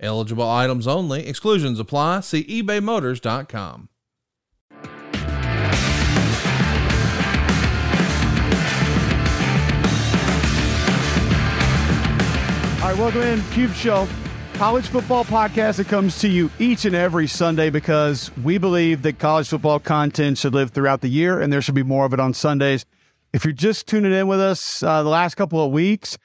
Eligible items only. Exclusions apply. See ebaymotors.com. All right, welcome in, Cube Show, college football podcast that comes to you each and every Sunday because we believe that college football content should live throughout the year and there should be more of it on Sundays. If you're just tuning in with us uh, the last couple of weeks,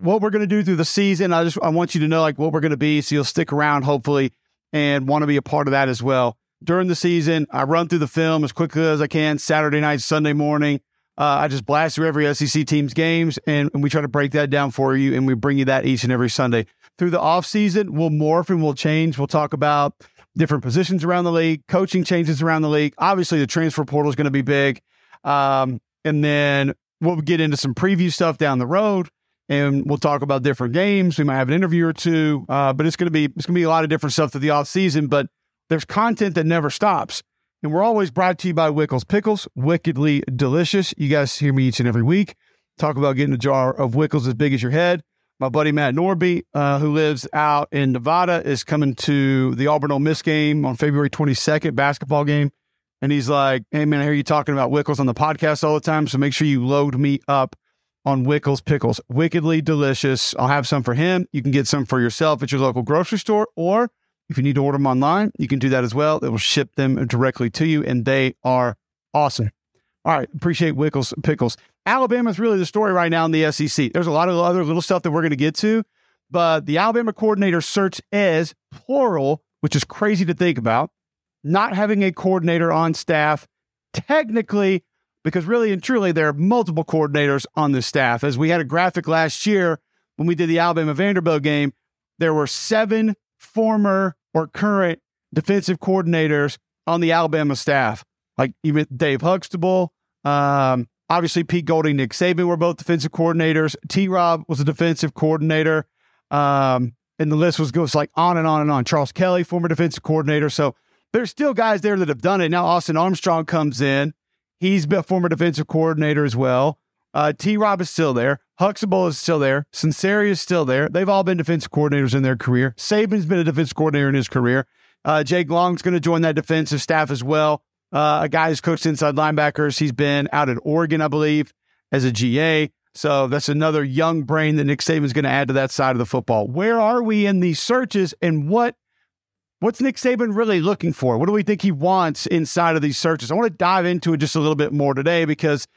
what we're going to do through the season. I just I want you to know like what we're going to be, so you'll stick around hopefully and want to be a part of that as well. During the season, I run through the film as quickly as I can. Saturday night, Sunday morning, uh, I just blast through every SEC team's games, and, and we try to break that down for you, and we bring you that each and every Sunday. Through the off season, we'll morph and we'll change. We'll talk about different positions around the league, coaching changes around the league. Obviously, the transfer portal is going to be big, um, and then we'll get into some preview stuff down the road and we'll talk about different games. We might have an interview or two, uh, but it's going to be it's going to be a lot of different stuff through the off season. But there's content that never stops, and we're always brought to you by Wickles Pickles, wickedly delicious. You guys hear me each and every week talk about getting a jar of Wickles as big as your head. My buddy Matt Norby, uh, who lives out in Nevada, is coming to the Auburn Ole Miss game on February 22nd, basketball game. And he's like, "Hey man, I hear you talking about Wickles on the podcast all the time, so make sure you load me up on Wickles pickles. Wickedly delicious. I'll have some for him. You can get some for yourself at your local grocery store, or if you need to order them online, you can do that as well. They will ship them directly to you, and they are awesome. All right, appreciate Wickles pickles. Alabama is really the story right now in the SEC. There's a lot of other little stuff that we're going to get to, but the Alabama coordinator search is plural, which is crazy to think about. Not having a coordinator on staff technically because really and truly, there are multiple coordinators on the staff. As we had a graphic last year when we did the Alabama Vanderbilt game, there were seven former or current defensive coordinators on the Alabama staff, like even Dave Huxtable. Um, obviously, Pete Golding, Nick Saban were both defensive coordinators. T Rob was a defensive coordinator. Um, and the list was goes like on and on and on. Charles Kelly, former defensive coordinator. So there's still guys there that have done it. Now Austin Armstrong comes in He's been a former defensive coordinator as well. Uh, T. Rob is still there. Huxtable is still there. Sunseri is still there. They've all been defensive coordinators in their career. Saban's been a defensive coordinator in his career. Uh, Jake Long's going to join that defensive staff as well. Uh, a guy who's coached inside linebackers. He's been out at Oregon, I believe, as a GA. So that's another young brain that Nick Saban's going to add to that side of the football. Where are we in these searches and what What's Nick Saban really looking for? What do we think he wants inside of these searches? I want to dive into it just a little bit more today because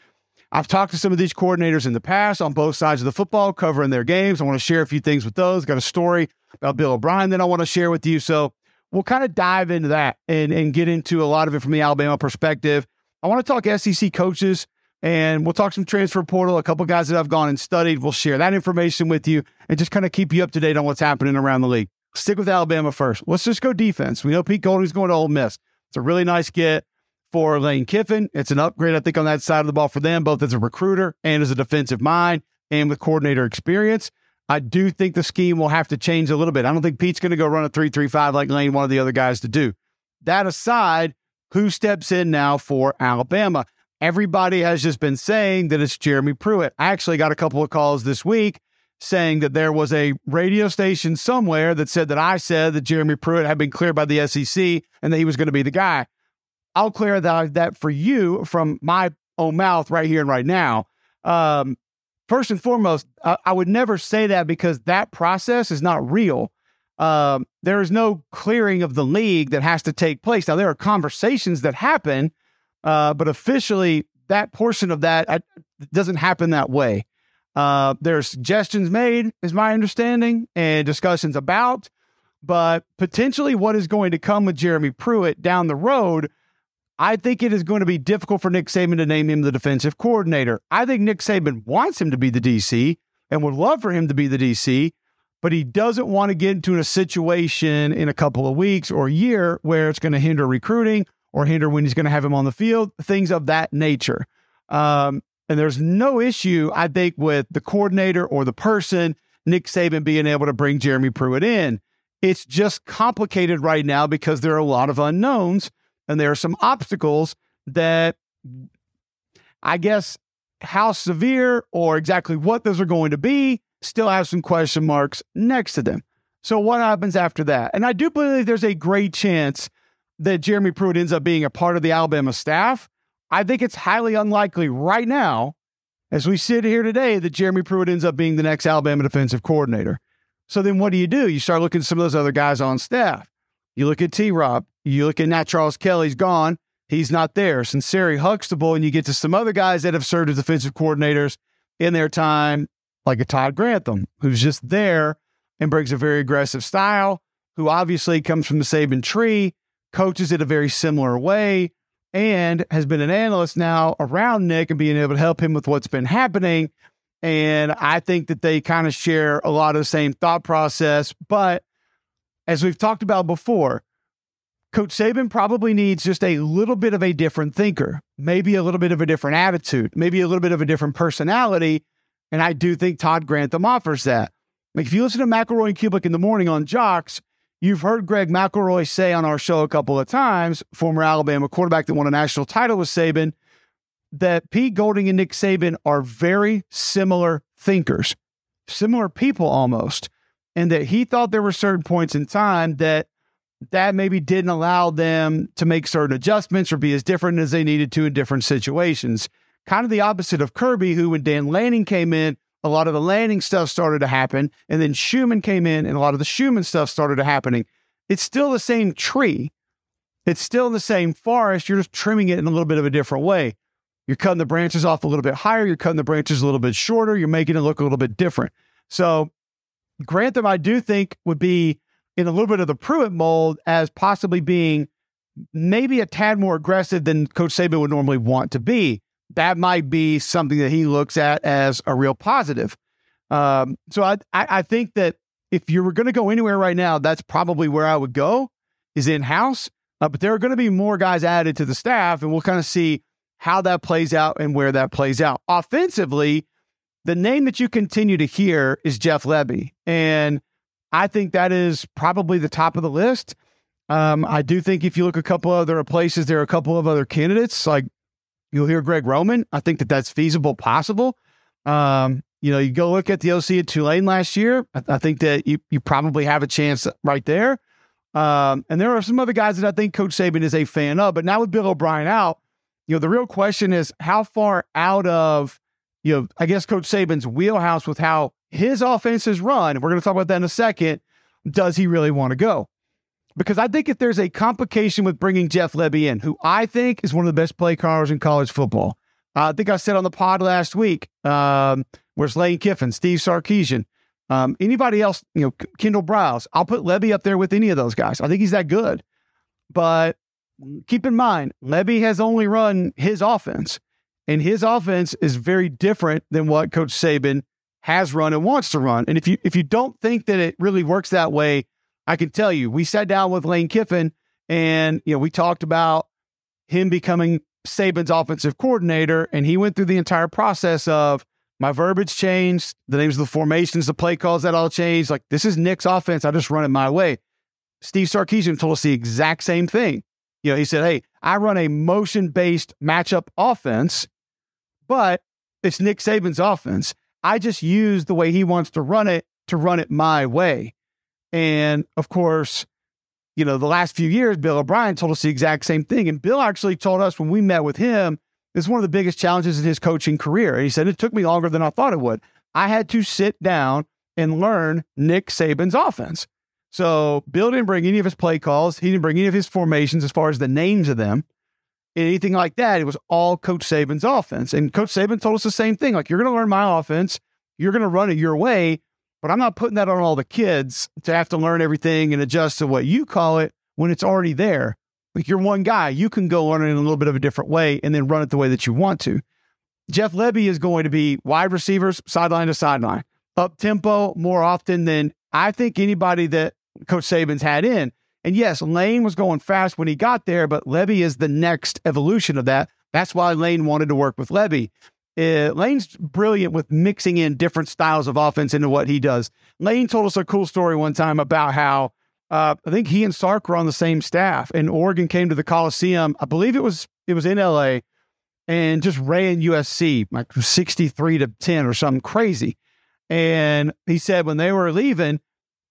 I've talked to some of these coordinators in the past on both sides of the football, covering their games. I want to share a few things with those. Got a story about Bill O'Brien that I want to share with you. So we'll kind of dive into that and, and get into a lot of it from the Alabama perspective. I want to talk SEC coaches and we'll talk some transfer portal, a couple guys that I've gone and studied. We'll share that information with you and just kind of keep you up to date on what's happening around the league stick with Alabama first. Let's just go defense. We know Pete Golding's going to Ole Miss. It's a really nice get for Lane Kiffin. It's an upgrade, I think, on that side of the ball for them, both as a recruiter and as a defensive mind and with coordinator experience. I do think the scheme will have to change a little bit. I don't think Pete's going to go run a 3 3 5 like Lane, of the other guys, to do. That aside, who steps in now for Alabama? Everybody has just been saying that it's Jeremy Pruitt. I actually got a couple of calls this week saying that there was a radio station somewhere that said that I said that Jeremy Pruitt had been cleared by the SEC and that he was going to be the guy. I'll clear that, that for you from my own mouth right here and right now. Um, first and foremost, I, I, would never say that because that process is not real. Um, there is no clearing of the league that has to take place. Now, there are conversations that happen, uh, but officially, that portion of that uh, doesn't happen that way. Uh, there are suggestions made, is my understanding, and discussions about, but potentially what is going to come with Jeremy Pruitt down the road. I think it is going to be difficult for Nick Saban to name him the defensive coordinator. I think Nick Saban wants him to be the DC and would love for him to be the DC, but he doesn't want to get into a situation in a couple of weeks or a year where it's going to hinder recruiting or hinder when he's going to have him on the field, things of that nature. Um, and there's no issue, I think, with the coordinator or the person, Nick Saban being able to bring Jeremy Pruitt in. It's just complicated right now because there are a lot of unknowns and there are some obstacles that I guess how severe or exactly what those are going to be still have some question marks next to them. So, what happens after that? And I do believe there's a great chance that Jeremy Pruitt ends up being a part of the Alabama staff. I think it's highly unlikely right now, as we sit here today, that Jeremy Pruitt ends up being the next Alabama defensive coordinator. So then what do you do? You start looking at some of those other guys on staff. You look at T Rob, you look at Nat Charles Kelly's gone. He's not there. Sunseri Huxtable, and you get to some other guys that have served as defensive coordinators in their time, like a Todd Grantham, who's just there and brings a very aggressive style, who obviously comes from the Saban tree, coaches it a very similar way, and has been an analyst now around Nick and being able to help him with what's been happening. And I think that they kind of share a lot of the same thought process. But as we've talked about before, Coach Saban probably needs just a little bit of a different thinker, maybe a little bit of a different attitude, maybe a little bit of a different personality. And I do think Todd Grantham offers that. Like if you listen to McElroy and Cubelic in the morning on Jocks, you've heard Greg McElroy say on our show a couple of times, former Alabama quarterback that won a national title with Saban, that Pete Golding and Nick Saban are very similar thinkers, similar people almost, and that he thought there were certain points in time that that maybe didn't allow them to make certain adjustments or be as different as they needed to in different situations. Kind of the opposite of Kirby, who when Dan Lanning came in, a lot of the Lanning stuff started to happen, and then Schumann came in, and a lot of the Schumann stuff started to happening. It's still the same tree. It's still the same forest. You're just trimming it in a little bit of a different way. You're cutting the branches off a little bit higher. You're cutting the branches a little bit shorter. You're making it look a little bit different. So, Grantham, I do think would be in a little bit of the Pruitt mold as possibly being maybe a tad more aggressive than Coach Saban would normally want to be. That might be something that he looks at as a real positive. Um, so I, I, I think that if you were going to go anywhere right now, that's probably where I would go is in house. Uh, but there are going to be more guys added to the staff, and we'll kind of see how that plays out and where that plays out. Offensively, the name that you continue to hear is Jeff Lebby. And I think that is probably the top of the list. Um, I do think if you look a couple other places, there are a couple of other candidates. Like you'll hear Greg Roman. I think that that's feasible, possible. Um, you know, you go look at the OC at Tulane last year. I, I think that you you probably have a chance right there. Um, and there are some other guys that I think Coach Saban is a fan of. But now with Bill O'Brien out, you know, the real question is how far out of you know, I guess Coach Saban's wheelhouse with how his offense is run, we're going to talk about that in a second, does he really want to go? Because I think if there's a complication with bringing Jeff Lebby in, who I think is one of the best play callers in college football, uh, I think I said on the pod last week, um, where's Lane Kiffin, Steve Sarkisian, um, anybody else, you know, Kendall Briles, I'll put Lebby up there with any of those guys. I think he's that good. But keep in mind, Lebby has only run his offense, and his offense is very different than what Coach Saban has run and wants to run. And if you if you don't think that it really works that way, I can tell you, we sat down with Lane Kiffin and you know we talked about him becoming Saban's offensive coordinator, and he went through the entire process of my verbiage changed, the names of the formations, the play calls that all changed. Like this is Nick's offense, I just run it my way. Steve Sarkisian told us the exact same thing. You know, he said, "Hey, I run a motion based matchup offense, but it's Nick Saban's offense." I just use the way he wants to run it to run it my way. And of course, you know, the last few years, Bill O'Brien told us the exact same thing. And Bill actually told us when we met with him, it's one of the biggest challenges in his coaching career. And he said, it took me longer than I thought it would. I had to sit down and learn Nick Saban's offense. So Bill didn't bring any of his play calls. He didn't bring any of his formations as far as the names of them anything like that. It was all Coach Saban's offense. And Coach Saban told us the same thing like, you're going to learn my offense, you're going to run it your way, but I'm not putting that on all the kids to have to learn everything and adjust to what you call it when it's already there. Like, you're one guy, you can go learn it in a little bit of a different way and then run it the way that you want to. Jeff Lebby is going to be wide receivers, sideline to sideline, up tempo more often than I think anybody that Coach Saban's had in, and yes, Lane was going fast when he got there, but Lebby is the next evolution of that. That's why Lane wanted to work with Lebby. Uh, Lane's brilliant with mixing in different styles of offense into what he does. Lane told us a cool story one time about how uh, I think he and Sark were on the same staff, and Oregon came to the Coliseum. I believe it was it was in L.A. and just ran USC like sixty three to ten or something crazy. And he said when they were leaving,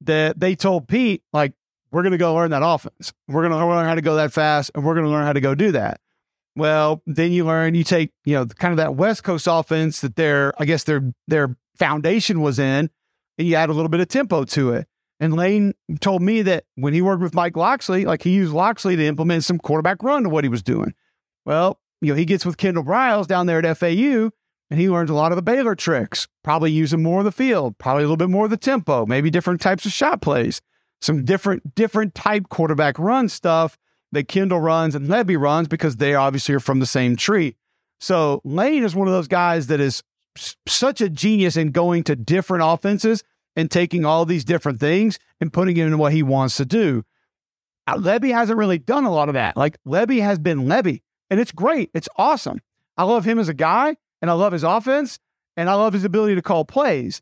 that they told Pete like we're going to go learn that offense. We're going to learn how to go that fast, and we're going to learn how to go do that. Well, then you learn, you take, you know, kind of that West Coast offense that their, I guess their their foundation was in, and you add a little bit of tempo to it. And Lane told me that when he worked with Mike Locksley, like he used Locksley to implement some quarterback run to what he was doing. Well, you know, he gets with Kendall Briles down there at FAU and he learns a lot of the Baylor tricks, probably using more of the field, probably a little bit more of the tempo, maybe different types of shot plays, some different, different type quarterback run stuff that Kendall runs and Lebby runs because they obviously are from the same tree. So Lane is one of those guys that is such a genius in going to different offenses and taking all these different things and putting it into what he wants to do. Uh, Lebby hasn't really done a lot of that. Like Lebby has been Lebby, and it's great. It's awesome. I love him as a guy, and I love his offense, and I love his ability to call plays.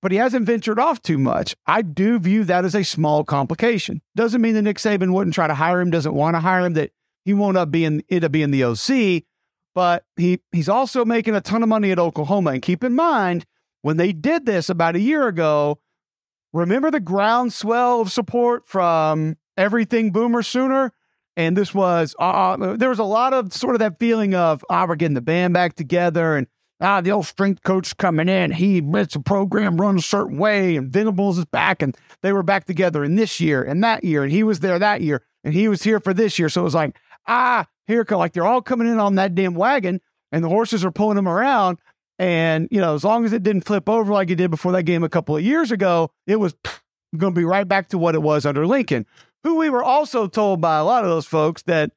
But he hasn't ventured off too much. I do view that as a small complication. Doesn't mean that Nick Saban wouldn't try to hire him, doesn't want to hire him, that he won't up being end up being the OC. But he he's also making a ton of money at Oklahoma. And keep in mind, when they did this about a year ago, remember the groundswell of support from everything Boomer Sooner? And this was, uh, uh, there was a lot of sort of that feeling of, ah, we're getting the band back together and ah, the old strength coach coming in. He lets the program run a certain way and Venables is back and they were back together in this year and that year. And he was there that year and he was here for this year. So it was like, ah, here, come like they're all coming in on that damn wagon and the horses are pulling them around. And, you know, as long as it didn't flip over like it did before that game a couple of years ago, it was going to be right back to what it was under Lincoln, who we were also told by a lot of those folks that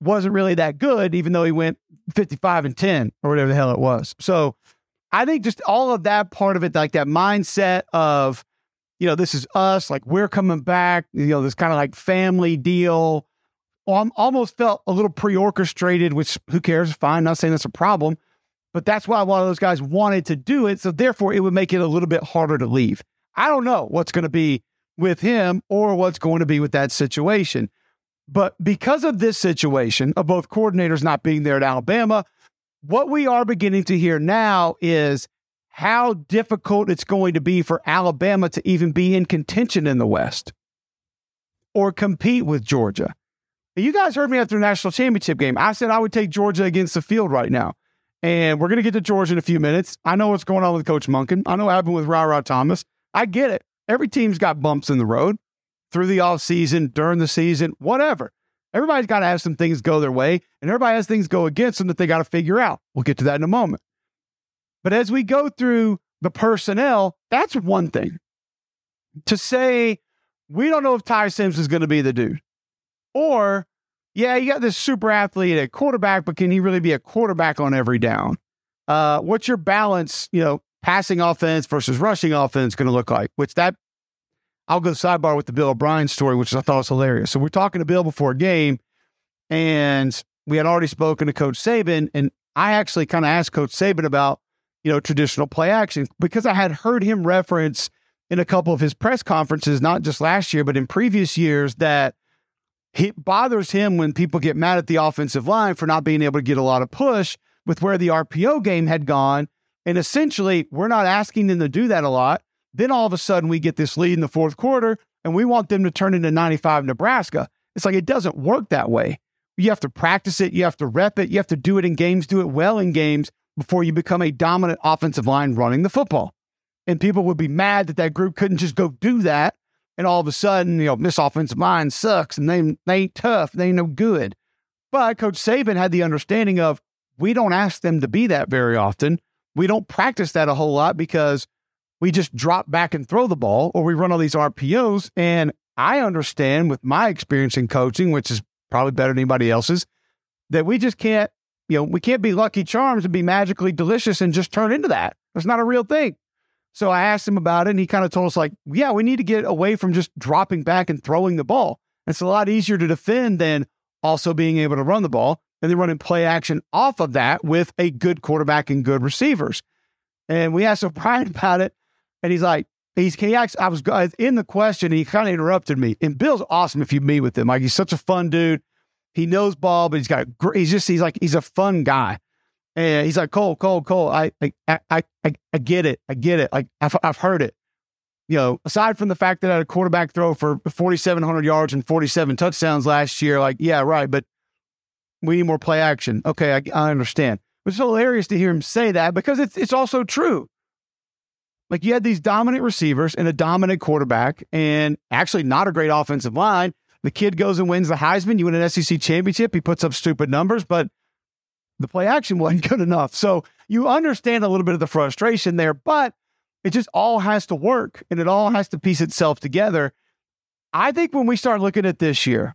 wasn't really that good, even though he went 55 and 10 or whatever the hell it was. So I think just all of that part of it, like that mindset of, you know, this is us, like we're coming back, you know, this kind of like family deal. Um, almost felt a little pre orchestrated, which who cares? Fine. Not saying that's a problem but that's why one of those guys wanted to do it. So therefore, it would make it a little bit harder to leave. I don't know what's going to be with him or what's going to be with that situation. But because of this situation of both coordinators not being there at Alabama, what we are beginning to hear now is how difficult it's going to be for Alabama to even be in contention in the West or compete with Georgia. You guys heard me after the national championship game. I said I would take Georgia against the field right now. And we're going to get to Georgia in a few minutes. I know what's going on with Coach Monken. I know what happened with Ra Ra Thomas. I get it. Every team's got bumps in the road through the off season, during the season, whatever. Everybody's got to have some things go their way, and everybody has things go against them that they got to figure out. We'll get to that in a moment. But as we go through the personnel, that's one thing. To say, we don't know if Ty Sims is going to be the dude, or yeah, you got this super athlete at quarterback, but can he really be a quarterback on every down? Uh, what's your balance, you know, passing offense versus rushing offense going to look like? Which that I'll go sidebar with the Bill O'Brien story, which I thought was hilarious. So we're talking to Bill before a game, and we had already spoken to Coach Saban, and I actually kind of asked Coach Saban about, you know, traditional play action because I had heard him reference in a couple of his press conferences, not just last year, but in previous years, that it bothers him when people get mad at the offensive line for not being able to get a lot of push with where the RPO game had gone. And essentially, we're not asking them to do that a lot. Then all of a sudden, we get this lead in the fourth quarter and we want them to turn into 95 Nebraska. It's like it doesn't work that way. You have to practice it, you have to rep it, you have to do it in games, do it well in games before you become a dominant offensive line running the football. And people would be mad that that group couldn't just go do that and all of a sudden, you know, this offensive line sucks and they, they ain't tough, they ain't no good. But Coach Saban had the understanding of we don't ask them to be that very often. We don't practice that a whole lot because we just drop back and throw the ball or we run all these RPOs. And I understand with my experience in coaching, which is probably better than anybody else's, that we just can't, you know, we can't be lucky charms and be magically delicious and just turn into that. That's not a real thing. So I asked him about it, and he kind of told us, like, yeah, we need to get away from just dropping back and throwing the ball. It's a lot easier to defend than also being able to run the ball. And then running play action off of that with a good quarterback and good receivers. And we asked O'Brien about it, and he's like, he's he asked, I was in the question, and he kind of interrupted me. And Bill's awesome if you meet with him. Like he's such a fun dude. He knows ball, but he's got he's just he's like he's a fun guy. And he's like, Cole, Cole, Cole, I, I, I, I, I get it. I get it. Like I've, I've heard it. You know, aside from the fact that I had a quarterback throw for 4,700 yards and 47 touchdowns last year, like, yeah, right. But we need more play action. Okay. I, I understand. It's hilarious to hear him say that because it's, it's also true. Like you had these dominant receivers and a dominant quarterback and actually not a great offensive line. The kid goes and wins the Heisman. You win an SEC championship. He puts up stupid numbers, but the play action wasn't good enough. So you understand a little bit of the frustration there, but it just all has to work and it all has to piece itself together. I think when we start looking at this year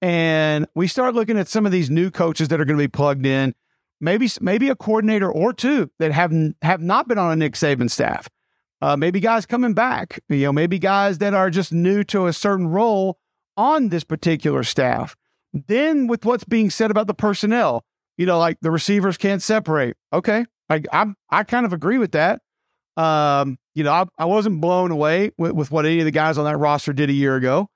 and we start looking at some of these new coaches that are going to be plugged in, maybe maybe a coordinator or two that have have not been on a Nick Saban staff, uh, maybe guys coming back, you know, maybe guys that are just new to a certain role on this particular staff. Then with what's being said about the personnel, you know, like the receivers can't separate. Okay. I I'm I kind of agree with that. Um, you know, I, I wasn't blown away with, with what any of the guys on that roster did a year ago.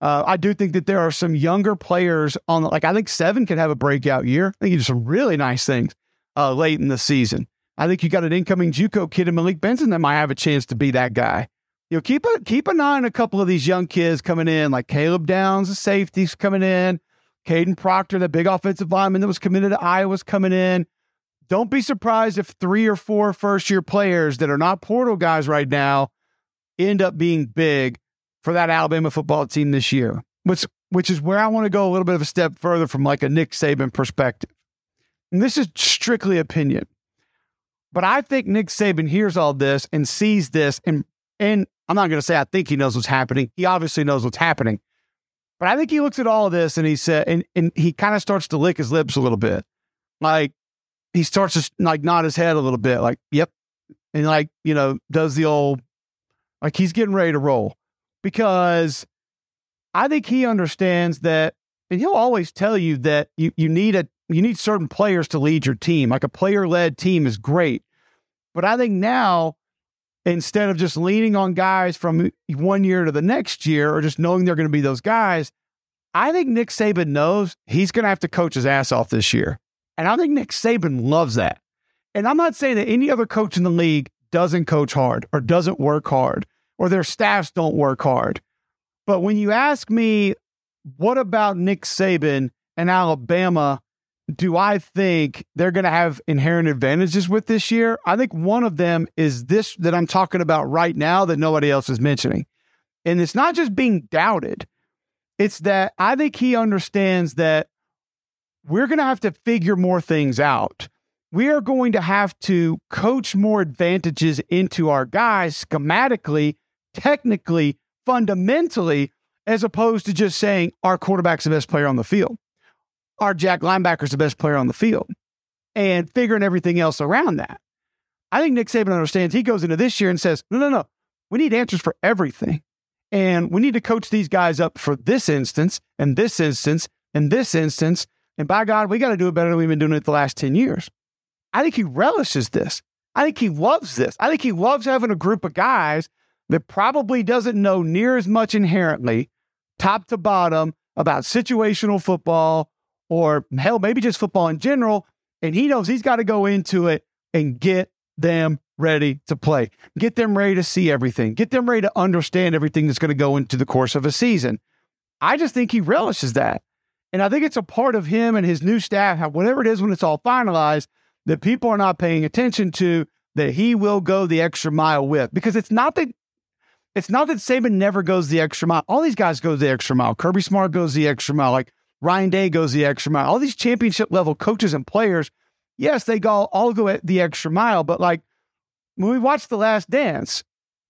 Uh, I do think that there are some younger players on, like I think Seven could have a breakout year. I think he did some really nice things uh, late in the season. I think you got an incoming JUCO kid in Malik Benson that might have a chance to be that guy. You know, keep a keep an eye on a couple of these young kids coming in, like Caleb Downs, the safeties coming in. Kadyn Proctor, the big offensive lineman that was committed to Iowa's coming in. Don't be surprised if three or four first year players that are not portal guys right now end up being big for that Alabama football team this year, which, which is where I want to go a little bit of a step further from like a Nick Saban perspective. And this is strictly opinion. But I think Nick Saban hears all this and sees this and and I'm not going to say I think he knows what's happening. He obviously knows what's happening. But I think he looks at all of this and he said, and, and he kind of starts to lick his lips a little bit. Like he starts to like nod his head a little bit, like, yep. And like, you know, does the old, like he's getting ready to roll because I think he understands that, and he'll always tell you that you, you need a, you need certain players to lead your team. Like a player led team is great. But I think now instead of just leaning on guys from one year to the next year or just knowing they're going to be those guys, I think Nick Saban knows he's going to have to coach his ass off this year. And I think Nick Saban loves that. And I'm not saying that any other coach in the league doesn't coach hard or doesn't work hard or their staffs don't work hard. But when you ask me, what about Nick Saban and Alabama do I think they're going to have inherent advantages with this year? I think one of them is this that I'm talking about right now that nobody else is mentioning. And it's not just being doubted, it's that I think he understands that we're going to have to figure more things out. We are going to have to coach more advantages into our guys schematically, technically, fundamentally, as opposed to just saying our quarterback's the best player on the field our Jack linebacker's the best player on the field and figuring everything else around that. I think Nick Saban understands he goes into this year and says, no, no, no, we need answers for everything. And we need to coach these guys up for this instance and this instance and this instance. And by God, we got to do it better than we've been doing it the last 10 years. I think he relishes this. I think he loves this. I think he loves having a group of guys that probably doesn't know near as much inherently, top to bottom, about situational football or hell, maybe just football in general. And he knows he's got to go into it and get them ready to play, get them ready to see everything, get them ready to understand everything that's going to go into the course of a season. I just think he relishes that. And I think it's a part of him and his new staff, whatever it is when it's all finalized, that people are not paying attention to, that he will go the extra mile with. Because it's not that it's not that Saban never goes the extra mile. All these guys go the extra mile. Kirby Smart goes the extra mile. Like Ryan Day goes the extra mile. All these championship level coaches and players, yes, they go all go at the extra mile. But like when we watched The Last Dance,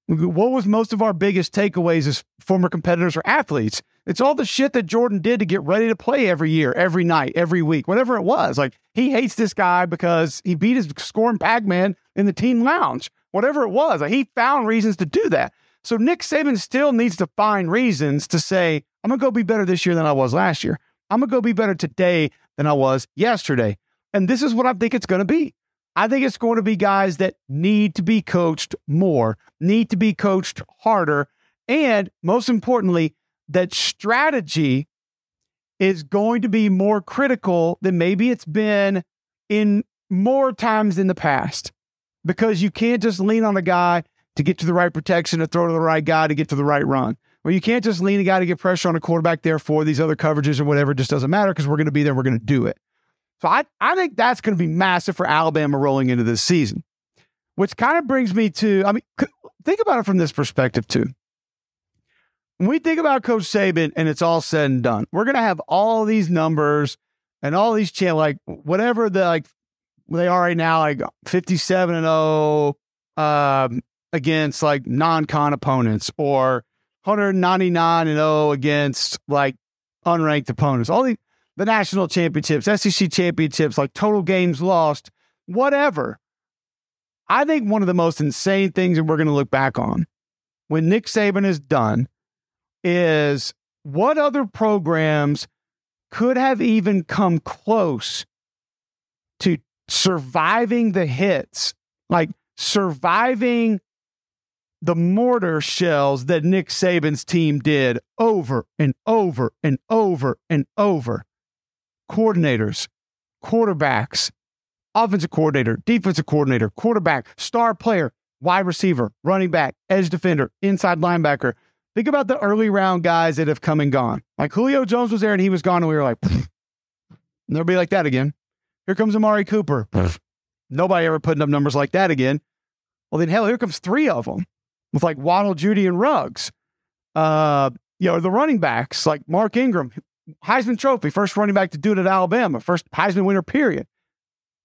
what was most of our biggest takeaways as former competitors or athletes? It's all the shit that Jordan did to get ready to play every year, every night, every week, whatever it was. Like he hates this guy because he beat his scoring Pac Man in the team lounge. whatever it was. Like he found reasons to do that. So Nick Saban still needs to find reasons to say, I'm to go be better this year than I was last year. I'm going to go be better today than I was yesterday. And this is what I think it's going to be. I think it's going to be guys that need to be coached more, need to be coached harder, and most importantly, that strategy is going to be more critical than maybe it's been in more times in the past because you can't just lean on a guy to get to the right protection to throw to the right guy to get to the right run. Or you can't just lean a guy to get pressure on a quarterback there for these other coverages or whatever. It just doesn't matter because we're going to be there. We're going to do it. So I, I think that's going to be massive for Alabama rolling into this season, which kind of brings me to, I mean, think about it from this perspective too. When we think about Coach Saban and it's all said and done, we're going to have all these numbers and all these channels, like whatever the like they are right now, like 57 and 0 um, against like non con opponents or 199 and 0 against like unranked opponents. All the, the national championships, SEC championships, like total games lost, whatever. I think one of the most insane things that we're going to look back on when Nick Saban is done is what other programs could have even come close to surviving the hits, like surviving the mortar shells that Nick Saban's team did over and over and over and over. Coordinators, quarterbacks, offensive coordinator, defensive coordinator, quarterback, star player, wide receiver, running back, edge defender, inside linebacker. Think about the early round guys that have come and gone. Like Julio Jones was there and he was gone, and we were like, never be like that again. Here comes Amari Cooper. Nobody ever putting up numbers like that again. Well, then hell, here comes three of them with like Waddle, Jeudy, and Ruggs. Uh, you know, the running backs like Mark Ingram, Heisman Trophy, first running back to do it at Alabama, first Heisman winner, period.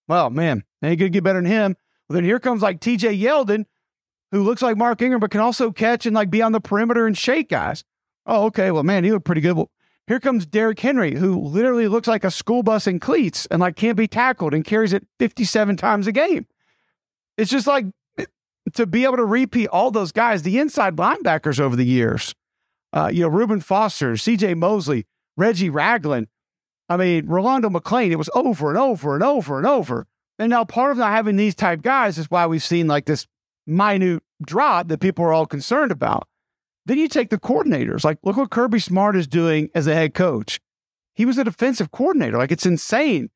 Well, man, ain't gonna get better than him. Well, then here comes like TJ Yeldon, who looks like Mark Ingram, but can also catch and like be on the perimeter and shake guys. Oh, okay. Well, man, he looked pretty good. Well, here comes Derrick Henry, who literally looks like a school bus in cleats and like can't be tackled and carries it 57 times a game. It's just like to be able to repeat all those guys, the inside linebackers over the years. Uh, you know, Reuben Foster, CJ Mosley, Reggie Ragland. I mean, Rolando McClain, it was over and over and over and over. And now part of not having these type guys is why we've seen like this minute drop that people are all concerned about. Then you take the coordinators. Like, look what Kirby Smart is doing as a head coach. He was a defensive coordinator. Like, it's insane.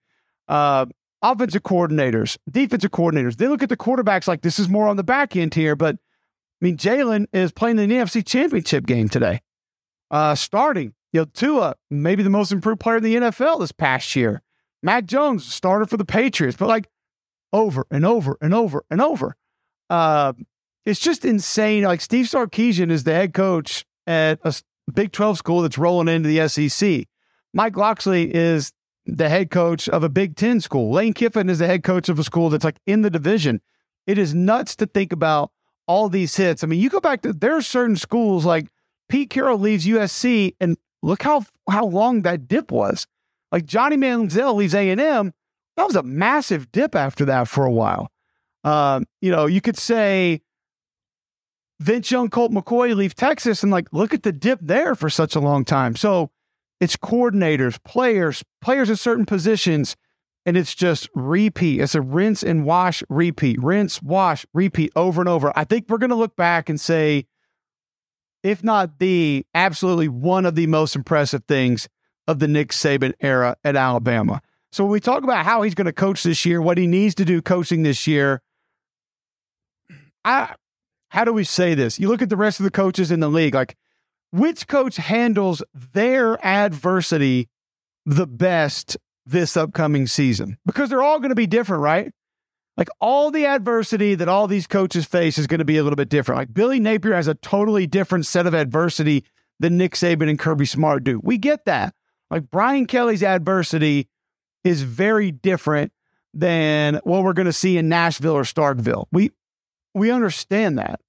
Uh, offensive coordinators, defensive coordinators. They look at the quarterbacks like this is more on the back end here. But I mean, Jalen is playing in the NFC Championship game today, uh, starting. You know, Tua, maybe the most improved player in the NFL this past year. Mac Jones started for the Patriots, but like over and over and over and over. Uh, it's just insane. Like Steve Sarkisian is the head coach at a Big 12 school that's rolling into the SEC. Mike Locksley is the head coach of a Big 10 school. Lane Kiffin is the head coach of a school that's like in the division. It is nuts to think about all these hits. I mean, you go back to there are certain schools like Pete Carroll leaves USC and look how how long that dip was. Like Johnny Manziel leaves A&M, that was a massive dip after that for a while. Um, you know, you could say Vince Young, Colt McCoy leave Texas and like look at the dip there for such a long time. So it's coordinators, players, players in certain positions, and it's just repeat. It's a rinse and wash, repeat, rinse, wash, repeat over and over. I think we're going to look back and say, if not the absolutely one of the most impressive things of the Nick Saban era at Alabama. So when we talk about how he's going to coach this year, what he needs to do coaching this year, I how do we say this? You look at the rest of the coaches in the league, like which coach handles their adversity the best this upcoming season? Because they're all going to be different, right? Like all the adversity that all these coaches face is going to be a little bit different. Like Billy Napier has a totally different set of adversity than Nick Saban and Kirby Smart do. We get that. Like Brian Kelly's adversity is very different than what we're going to see in Nashville or Starkville. We we understand that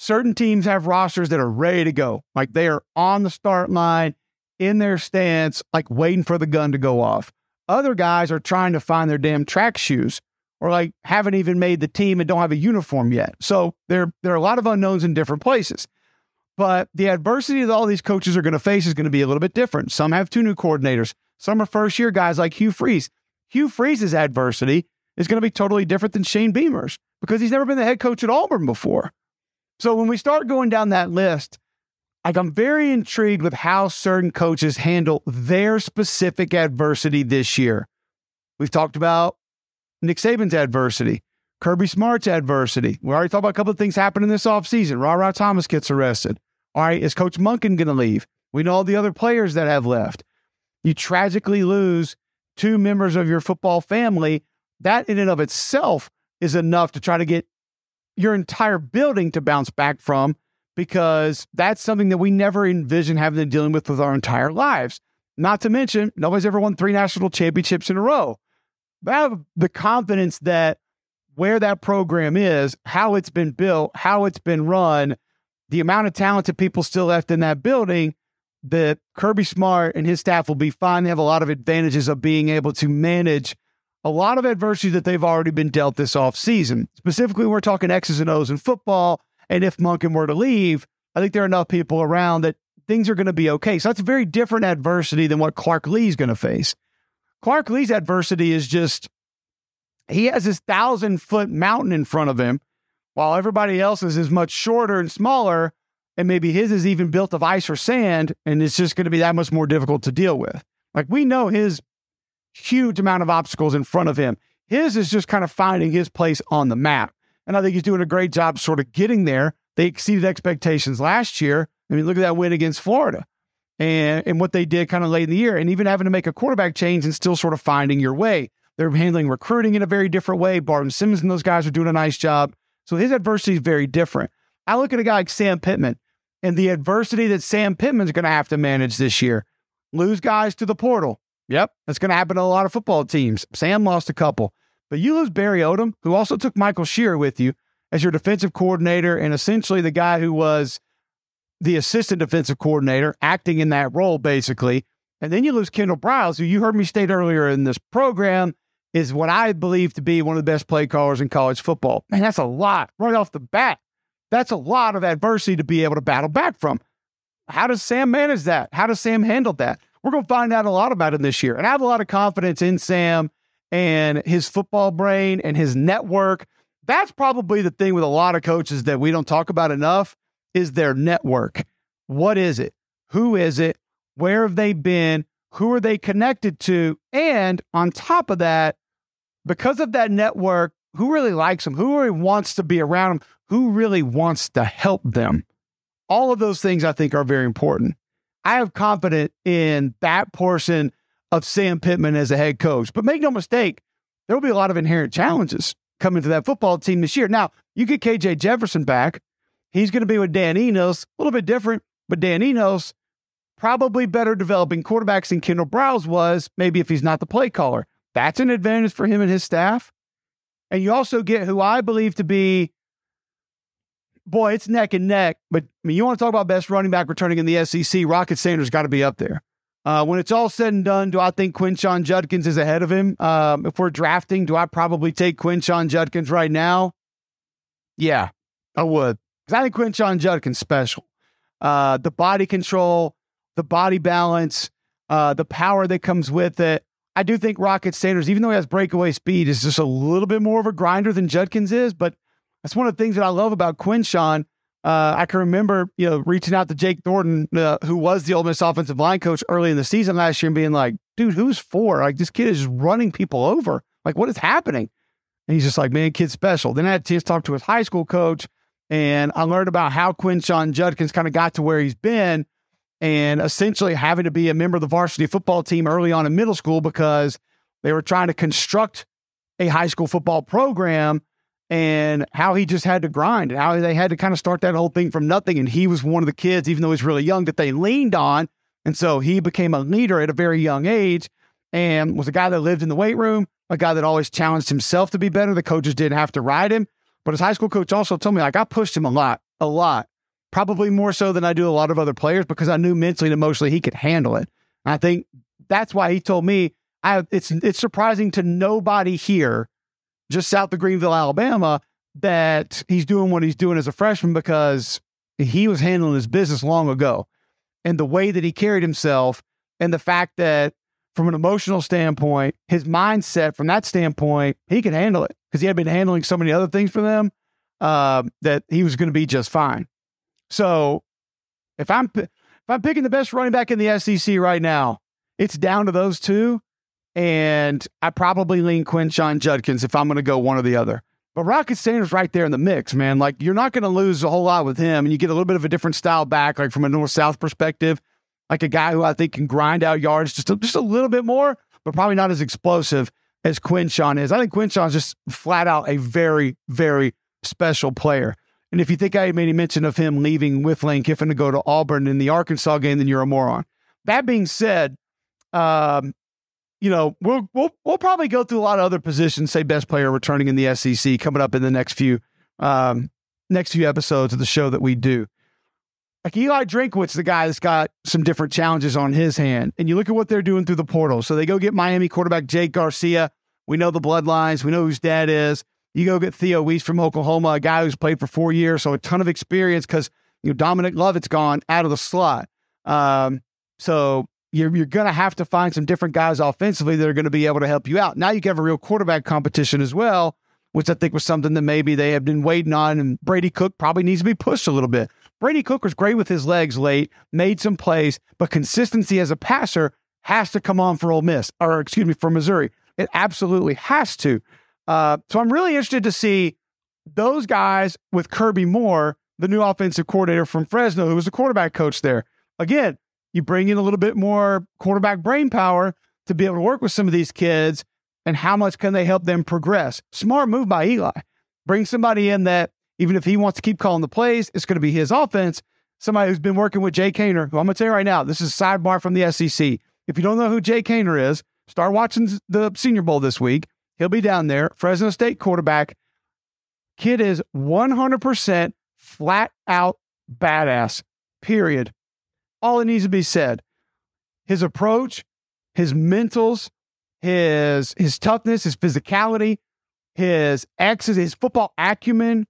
certain teams have rosters that are ready to go. Like they are on the start line in their stance, like waiting for the gun to go off. Other guys are trying to find their damn track shoes or like haven't even made the team and don't have a uniform yet. So there, there are a lot of unknowns in different places. But the adversity that all these coaches are going to face is going to be a little bit different. Some have two new coordinators. Some are first year guys like Hugh Freeze. Hugh Freeze's adversity is going to be totally different than Shane Beamer's because he's never been the head coach at Auburn before. So when we start going down that list, like I'm very intrigued with how certain coaches handle their specific adversity this year. We've talked about Nick Saban's adversity, Kirby Smart's adversity. We already talked about a couple of things happening this offseason. Ra Ra Thomas gets arrested. All right, is Coach Monken going to leave? We know all the other players that have left. You tragically lose two members of your football family. That in and of itself is enough to try to get your entire building to bounce back from because that's something that we never envisioned having to dealing with with our entire lives. Not to mention, nobody's ever won three national championships in a row. But I have the confidence that where that program is, how it's been built, how it's been run, the amount of talented people still left in that building, that Kirby Smart and his staff will be fine. They have a lot of advantages of being able to manage a lot of adversity that they've already been dealt this offseason. Specifically, we're talking X's and O's in football. And if Monken were to leave, I think there are enough people around that things are going to be okay. So that's a very different adversity than what Clark Lea's going to face. Clark Lea's adversity is just he has this thousand foot mountain in front of him, while everybody else's is much shorter and smaller. And maybe his is even built of ice or sand, and it's just going to be that much more difficult to deal with. Like we know his huge amount of obstacles in front of him. His is just kind of finding his place on the map. And I think he's doing a great job sort of getting there. They exceeded expectations last year. I mean, look at that win against Florida and, and what they did kind of late in the year, and even having to make a quarterback change and still sort of finding your way. They're handling recruiting in a very different way. Barton Simmons and those guys are doing a nice job. So his adversity is very different. I look at a guy like Sam Pittman and the adversity that Sam Pittman's going to have to manage this year. Lose guys to the portal. Yep, that's going to happen to a lot of football teams. Sam lost a couple. But you lose Barry Odom, who also took Michael Scherer with you as your defensive coordinator and essentially the guy who was the assistant defensive coordinator, acting in that role, basically. And then you lose Kendall Briles, who you heard me state earlier in this program is what I believe to be one of the best play callers in college football. Man, that's a lot right off the bat. That's a lot of adversity to be able to battle back from. How does Sam manage that? How does Sam handle that? We're going to find out a lot about him this year. And I have a lot of confidence in Sam and his football brain and his network. That's probably the thing with a lot of coaches that we don't talk about enough is their network. What is it? Who is it? Where have they been? Who are they connected to? And on top of that, because of that network, who really likes them? Who really wants to be around them? Who really wants to help them? All of those things I think are very important. I have confidence in that portion of Sam Pittman as a head coach. But make no mistake, there will be a lot of inherent challenges coming to that football team this year. Now, you get KJ Jefferson back. He's going to be with Dan Enos, a little bit different, but Dan Enos probably better developing quarterbacks than Kendall Briles was, maybe if he's not the play caller. That's an advantage for him and his staff. And you also get who I believe to be, boy, it's neck and neck. But I mean, you want to talk about best running back returning in the SEC? Rocket Sanders got to be up there. Uh, when it's all said and done, do I think Quinshon Judkins is ahead of him? Um, if we're drafting, do I probably take Quinshon Judkins right now? Yeah, I would. Because I think Quinshon Judkins special. Uh, the body control, the body balance, uh, the power that comes with it. I do think Rocket Sanders, even though he has breakaway speed, is just a little bit more of a grinder than Judkins is. But that's one of the things that I love about Quinshon. Uh, I can remember, you know, reaching out to Jake Thornton, uh, who was the Ole Miss offensive line coach early in the season last year, and being like, "Dude, who's for? Like, this kid is just running people over. Like, what is happening?" And he's just like, "Man, kid's special." Then I had a chance to talk to his high school coach, and I learned about how Quinshon Judkins kind of got to where he's been, and essentially having to be a member of the varsity football team early on in middle school because they were trying to construct a high school football program and how he just had to grind and how they had to kind of start that whole thing from nothing. And he was one of the kids, even though he's really young, that they leaned on. And so he became a leader at a very young age and was a guy that lived in the weight room, a guy that always challenged himself to be better. The coaches didn't have to ride him. But his high school coach also told me, like, I pushed him a lot, a lot, probably more so than I do a lot of other players because I knew mentally and emotionally he could handle it. And I think that's why he told me, I, it's, it's surprising to nobody here just south of Greenville, Alabama, that he's doing what he's doing as a freshman because he was handling his business long ago. And the way that he carried himself and the fact that from an emotional standpoint, his mindset from that standpoint, he could handle it because he had been handling so many other things for them uh, that he was going to be just fine. So if I'm if I'm picking the best running back in the SEC right now, it's down to those two, and I probably lean Quinshon Judkins if I'm going to go one or the other. But Rocket Sanders right there in the mix, man. Like you're not going to lose a whole lot with him, and you get a little bit of a different style back, like from a north south perspective, like a guy who I think can grind out yards just a, just a little bit more, but probably not as explosive as Quinshon is. I think Quinshon's just flat out a very, very special player. And if you think I made any mention of him leaving with Lane Kiffin to go to Auburn in the Arkansas game, then you're a moron. That being said, um, you know, we'll we'll we'll probably go through a lot of other positions, say best player returning in the SEC coming up in the next few um, next few episodes of the show that we do. Like Eli Drinkwitz, the guy that's got some different challenges on his hand. And you look at what they're doing through the portal. So they go get Miami quarterback Jake Garcia. We know the bloodlines. We know whose dad is. You go get Theo Wease from Oklahoma, a guy who's played for four years, so a ton of experience because you know Dominic Lovett's gone out of the slot. Um, so you're you're going to have to find some different guys offensively that are going to be able to help you out. Now you can have a real quarterback competition as well, which I think was something that maybe they have been waiting on. And Brady Cook probably needs to be pushed a little bit. Brady Cook was great with his legs late, made some plays, but consistency as a passer has to come on for Ole Miss, or excuse me, for Missouri. It absolutely has to. Uh, so I'm really interested to see those guys with Kirby Moore, the new offensive coordinator from Fresno, who was a quarterback coach there. Again, you bring in a little bit more quarterback brain power to be able to work with some of these kids and how much can they help them progress. Smart move by Eli. Bring somebody in that, even if he wants to keep calling the plays, it's going to be his offense. Somebody who's been working with Jake Haener, who I'm going to tell you right now, this is a sidebar from the SEC. If you don't know who Jake Haener is, start watching the Senior Bowl this week. He'll be down there. Fresno State quarterback. Kid is 100% flat out badass, period. All it needs to be said. His approach, his mentals, his his toughness, his physicality, his X's, his football acumen,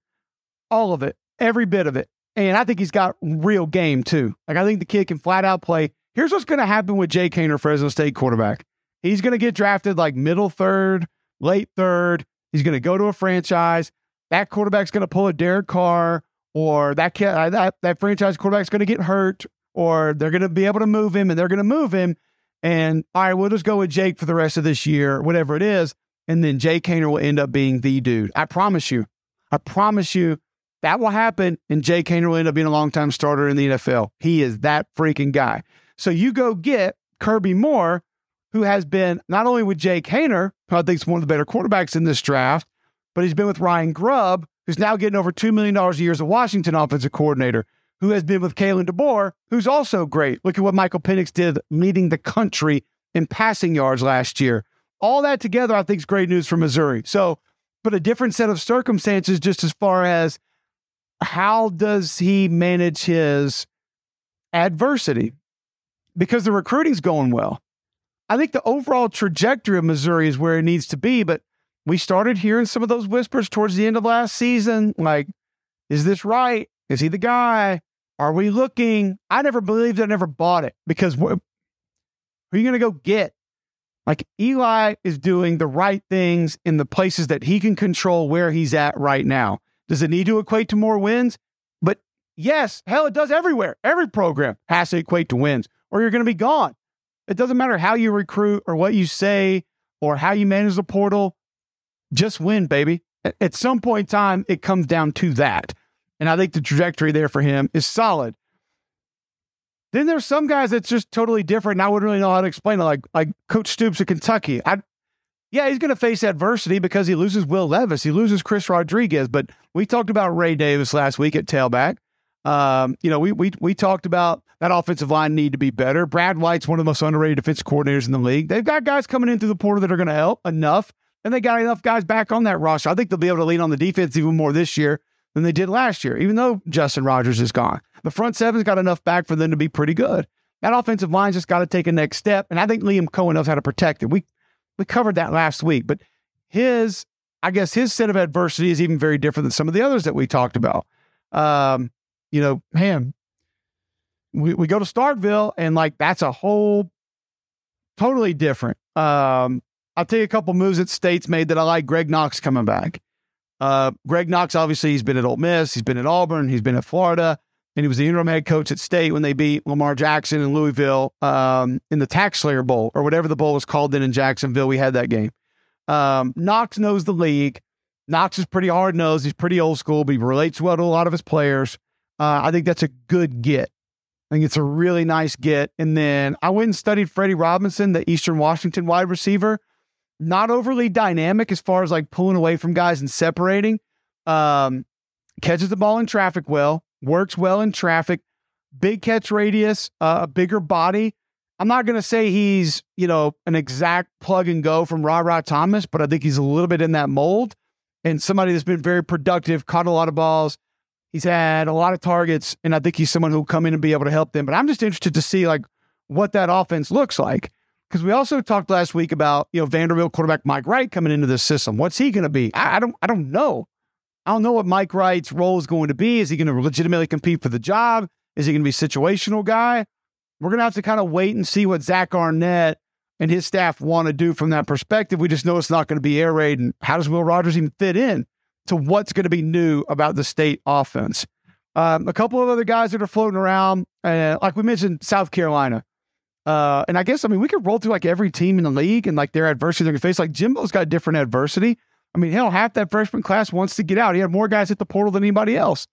all of it, every bit of it. And I think he's got real game too. Like I think the kid can flat out play. Here's what's going to happen with Jake Haener, Fresno State quarterback. He's going to get drafted like middle third, late third. He's going to go to a franchise. That quarterback's going to pull a Derek Carr, or that uh, that that franchise quarterback's going to get hurt, or they're going to be able to move him, and they're going to move him. And all right, we'll just go with Jake for the rest of this year, whatever it is. And then Jake Haener will end up being the dude. I promise you. I promise you that will happen. And Jake Haener will end up being a long time starter in the NFL. He is that freaking guy. So you go get Kirby Moore, who has been not only with Jake Haener, who I think is one of the better quarterbacks in this draft, but he's been with Ryan Grubb, who's now getting over $2 million a year as a Washington offensive coordinator, who has been with Kalen DeBoer, who's also great. Look at what Michael Penix did leading the country in passing yards last year. All that together, I think, is great news for Missouri. So, but a different set of circumstances just as far as how does he manage his adversity? Because the recruiting's going well. I think the overall trajectory of Missouri is where it needs to be, but we started hearing some of those whispers towards the end of last season like, is this right? Is he the guy? Are we looking? I never believed I never bought it because who are you going to go get? Like Eli is doing the right things in the places that he can control where he's at right now. Does it need to equate to more wins? But yes, hell, it does everywhere. Every program has to equate to wins or you're going to be gone. It doesn't matter how you recruit or what you say or how you manage the portal. Just win, baby. At some point in time, it comes down to that. And I think the trajectory there for him is solid. Then there's some guys that's just totally different, and I wouldn't really know how to explain it. Like like Coach Stoops at Kentucky. I, yeah, he's going to face adversity because he loses Will Levis, he loses Chris Rodriguez. But we talked about Ray Davis last week at tailback. Um, you know, we we we talked about that offensive line need to be better. Brad White's one of the most underrated defensive coordinators in the league. They've got guys coming in through the portal that are going to help enough, and they got enough guys back on that roster. I think they'll be able to lean on the defense even more this year than they did last year, even though Justin Rogers is gone. The front seven's got enough back for them to be pretty good. That offensive line's just got to take a next step, and I think Liam Coen knows how to protect it. We we covered that last week, but his I guess his set of adversity is even very different than some of the others that we talked about. Um, you know, man, we, we go to Starkville and like that's a whole totally different. Um, I'll tell you a couple moves that State's made that I like. Greg Knox coming back. Uh, Greg Knox, obviously, he's been at Ole Miss, he's been at Auburn, he's been at Florida, and he was the interim head coach at State when they beat Lamar Jackson in Louisville um, in the TaxSlayer Bowl or whatever the bowl was called then in Jacksonville. We had that game. Um, Knox knows the league. Knox is pretty hard nosed. He's pretty old school, but he relates well to a lot of his players. Uh, I think that's a good get. I think it's a really nice get. And then I went and studied Freddie Roberson, the Eastern Washington wide receiver. Not overly dynamic as far as like pulling away from guys and separating. Um, catches the ball in traffic well, works well in traffic, big catch radius, uh, a bigger body. I'm not going to say he's, you know, an exact plug and go from Rara Thomas, but I think he's a little bit in that mold and somebody that's been very productive, caught a lot of balls. He's had a lot of targets, and I think he's someone who'll come in and be able to help them. But I'm just interested to see like what that offense looks like. Because we also talked last week about, you know, Vanderbilt quarterback Mike Wright coming into this system. What's he going to be? I, I don't I don't know. I don't know what Mike Wright's role is going to be. Is he going to legitimately compete for the job? Is he going to be situational guy? We're going to have to kind of wait and see what Zach Arnett and his staff want to do from that perspective. We just know it's not going to be air raid. And how does Will Rogers even fit in to what's going to be new about the state offense? Um, a couple of other guys that are floating around, uh, like we mentioned, South Carolina. Uh, and I guess, I mean, we could roll through like every team in the league and like their adversity they're to face. Like Jimbo's got different adversity. I mean, hell, half that freshman class wants to get out. He had more guys hit the portal than anybody else.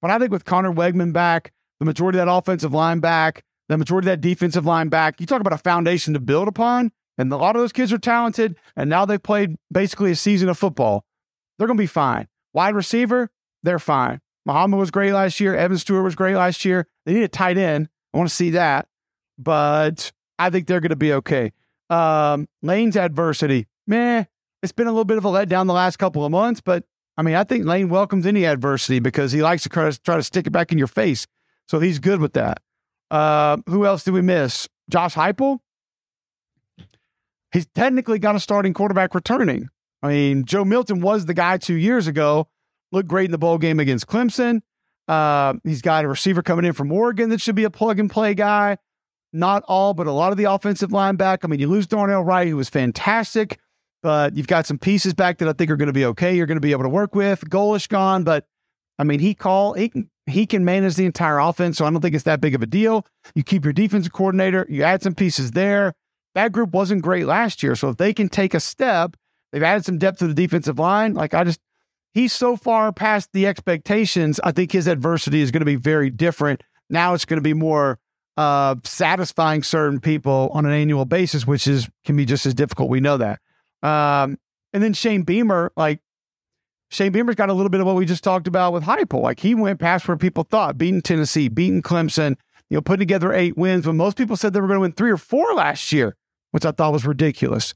But I think with Connor Wegman back, the majority of that offensive line back, the majority of that defensive line back, you talk about a foundation to build upon. And a lot of those kids are talented. And now they've played basically a season of football. They're going to be fine. Wide receiver, they're fine. Muhammad was great last year. Evan Stewart was great last year. They need a tight end. I want to see that. But I think they're going to be okay. Um, Lane's adversity, meh. It's been a little bit of a letdown the last couple of months, but I mean, I think Lane welcomes any adversity because he likes to try to stick it back in your face. So he's good with that. Uh, who else did we miss? Josh Heupel. He's technically got a starting quarterback returning. I mean, Joe Milton was the guy two years ago. Looked great in the bowl game against Clemson. Uh, he's got a receiver coming in from Oregon that should be a plug and play guy. Not all, but a lot of the offensive line back. I mean, you lose Darnell Wright, who was fantastic, but you've got some pieces back that I think are going to be okay. You're going to be able to work with. Golesh gone, but I mean, he call he can he can manage the entire offense, so I don't think it's that big of a deal. You keep your defensive coordinator, you add some pieces there. That group wasn't great last year, so if they can take a step, they've added some depth to the defensive line. Like I just, he's so far past the expectations. I think his adversity is going to be very different. Now it's going to be more uh, satisfying certain people on an annual basis, which is can be just as difficult. We know that. Um, and then Shane Beamer, like Shane Beamer's got a little bit of what we just talked about with Heupel. Like he went past where people thought, beating Tennessee, beating Clemson, you know, putting together eight wins when most people said they were going to win three or four last year, which I thought was ridiculous.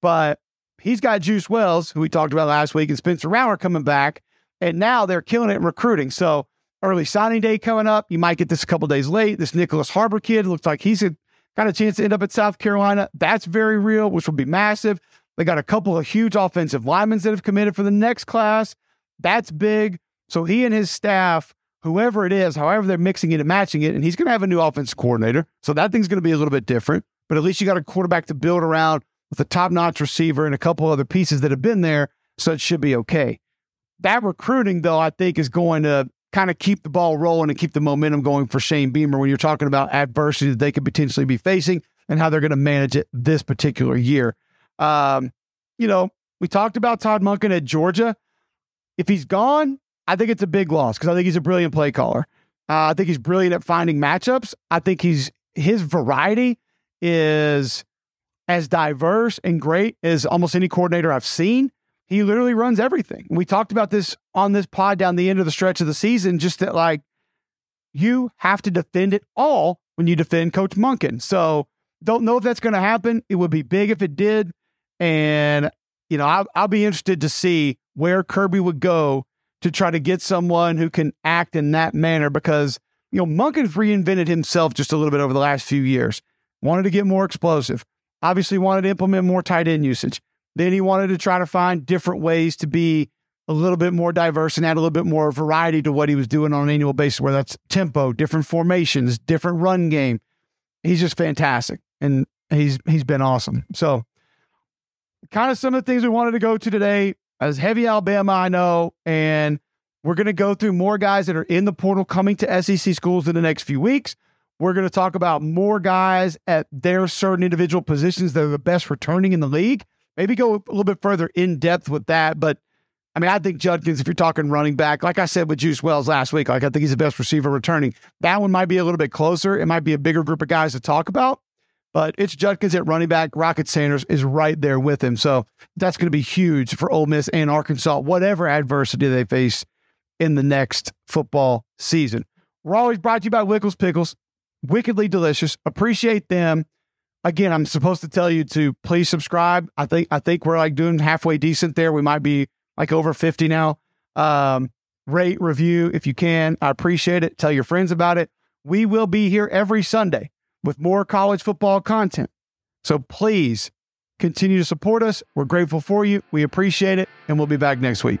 But he's got Juice Wells, who we talked about last week, and Spencer Rattler coming back, and now they're killing it in recruiting. So early signing day coming up. You might get this a couple days late. This Nyckoles Harbor kid looks like he's got a chance to end up at South Carolina. That's very real, which will be massive. They got a couple of huge offensive linemen that have committed for the next class. That's big. So he and his staff, whoever it is, however they're mixing it and matching it, and he's going to have a new offensive coordinator. So that thing's going to be a little bit different. But at least you got a quarterback to build around with a top notch receiver and a couple other pieces that have been there. So it should be okay. That recruiting, though, I think is going to kind of keep the ball rolling and keep the momentum going for Shane Beamer when you're talking about adversity that they could potentially be facing and how they're going to manage it this particular year. Um, you know, we talked about Todd Monken at Georgia. If he's gone, I think it's a big loss because I think he's a brilliant play caller. Uh, I think he's brilliant at finding matchups. I think he's his variety is as diverse and great as almost any coordinator I've seen. He literally runs everything. We talked about this on this pod down the end of the stretch of the season, just that like you have to defend it all when you defend Coach Monken. So don't know if that's going to happen. It would be big if it did. And, you know, I'll, I'll be interested to see where Kirby would go to try to get someone who can act in that manner because, you know, Monken's reinvented himself just a little bit over the last few years. Wanted to get more explosive. Obviously, wanted to implement more tight end usage. Then he wanted to try to find different ways to be a little bit more diverse and add a little bit more variety to what he was doing on an annual basis, where that's tempo, different formations, different run game. He's just fantastic. And he's he's been awesome. So kind of some of the things we wanted to go to today. As heavy Alabama, I know, and we're going to go through more guys that are in the portal coming to SEC schools in the next few weeks. We're going to talk about more guys at their certain individual positions that are the best returning in the league. Maybe go a little bit further in depth with that. But I mean, I think Judkins, if you're talking running back, like I said with Juice Wells last week, like I think he's the best receiver returning. That one might be a little bit closer. It might be a bigger group of guys to talk about. But it's Judkins at running back. Rocket Sanders is right there with him. So that's going to be huge for Ole Miss and Arkansas, whatever adversity they face in the next football season. We're always brought to you by Wickles Pickles. Wickedly delicious. Appreciate them. Again, I'm supposed to tell you to please subscribe. I think I think we're like doing halfway decent there. We might be like over 50 now. Um, rate, review if you can. I appreciate it. Tell your friends about it. We will be here every Sunday with more college football content. So please continue to support us. We're grateful for you. We appreciate it. And we'll be back next week.